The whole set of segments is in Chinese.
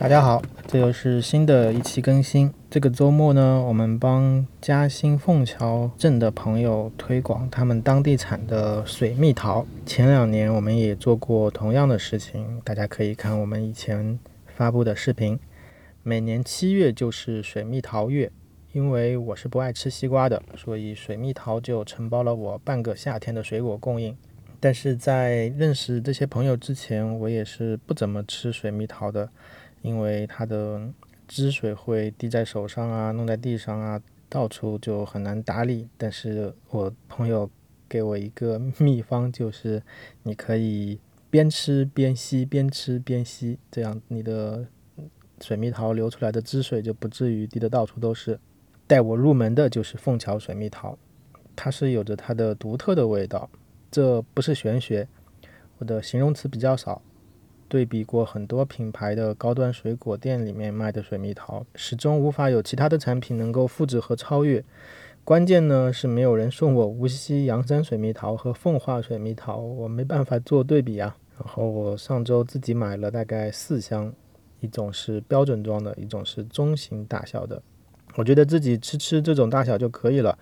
大家好，这又是新的一期更新。这个周末呢，我们帮嘉兴凤桥镇的朋友推广他们当地产的水蜜桃。前两年我们也做过同样的事情，大家可以看我们以前发布的视频。每年七月就是水蜜桃月，因为我是不爱吃西瓜的，所以水蜜桃就承包了我半个夏天的水果供应。但是在认识这些朋友之前，我也是不怎么吃水蜜桃的。因为它的汁水会滴在手上啊，弄在地上啊，到处就很难打理。但是我朋友给我一个秘方，就是你可以边吃边吸，边吃边吸，这样你的水蜜桃流出来的汁水就不至于滴得到处都是。带我入门的就是凤桥水蜜桃，它是有着它的独特的味道，这不是玄学，我的形容词比较少。对比过很多品牌的高端水果店里面卖的水蜜桃，始终无法有其他的产品能够复制和超越。关键呢是没有人送我无锡阳山水蜜桃和奉化水蜜桃，我没办法做对比啊。然后我上周自己买了大概四箱，一种是标准装的，一种是中型大小的。我觉得自己吃吃这种大小就可以了。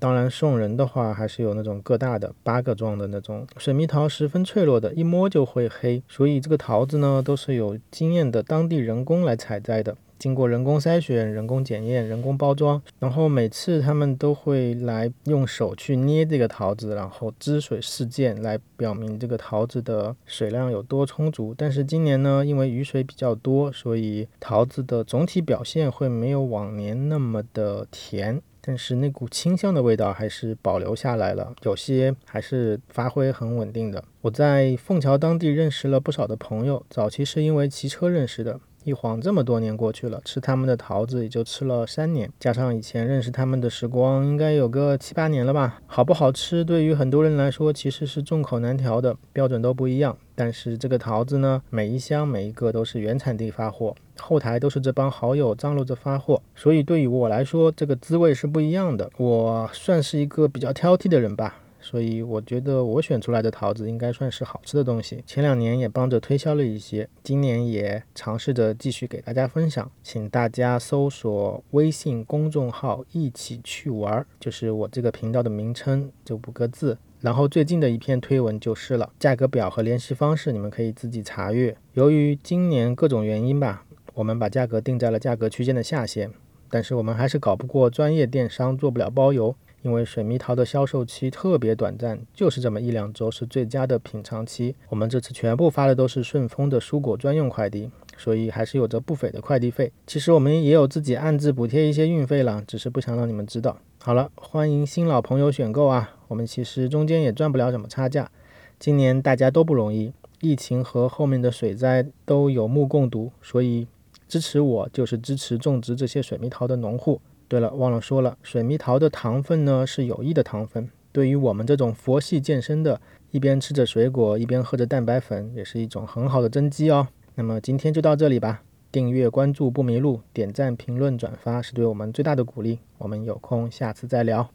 当然，送人的话还是有那种个大的八个状的那种水蜜桃，十分脆弱的，一摸就会黑。所以这个桃子呢，都是有经验的当地人工来采摘的，经过人工筛选、人工检验、人工包装。然后每次他们都会来用手去捏这个桃子，然后汁水试溅，来表明这个桃子的水量有多充足。但是今年呢，因为雨水比较多，所以桃子的总体表现会没有往年那么的甜。但是那股清香的味道还是保留下来了，有些还是发挥很稳定的。我在凤桥当地认识了不少的朋友，早期是因为骑车认识的。一晃这么多年过去了，吃他们的桃子也就吃了三年，加上以前认识他们的时光，应该有个七八年了吧。好不好吃，对于很多人来说其实是众口难调的，标准都不一样。但是这个桃子呢，每一箱每一个都是原产地发货，后台都是这帮好友张罗着发货，所以对于我来说，这个滋味是不一样的。我算是一个比较挑剔的人吧。所以我觉得我选出来的桃子应该算是好吃的东西。前两年也帮着推销了一些，今年也尝试着继续给大家分享。请大家搜索微信公众号“一起去玩”，就是我这个频道的名称，就五个字。然后最近的一篇推文就是了，价格表和联系方式你们可以自己查阅。由于今年各种原因吧，我们把价格定在了价格区间的下限，但是我们还是搞不过专业电商，做不了包邮。因为水蜜桃的销售期特别短暂，就是这么一两周是最佳的品尝期。我们这次全部发的都是顺丰的蔬果专用快递，所以还是有着不菲的快递费。其实我们也有自己暗自补贴一些运费了，只是不想让你们知道。好了，欢迎新老朋友选购啊！我们其实中间也赚不了什么差价。今年大家都不容易，疫情和后面的水灾都有目共睹，所以支持我就是支持种植这些水蜜桃的农户。对了，忘了说了，水蜜桃的糖分呢是有益的糖分，对于我们这种佛系健身的，一边吃着水果一边喝着蛋白粉，也是一种很好的增肌哦。那么今天就到这里吧，订阅关注不迷路，点赞评论转发是对我们最大的鼓励。我们有空下次再聊。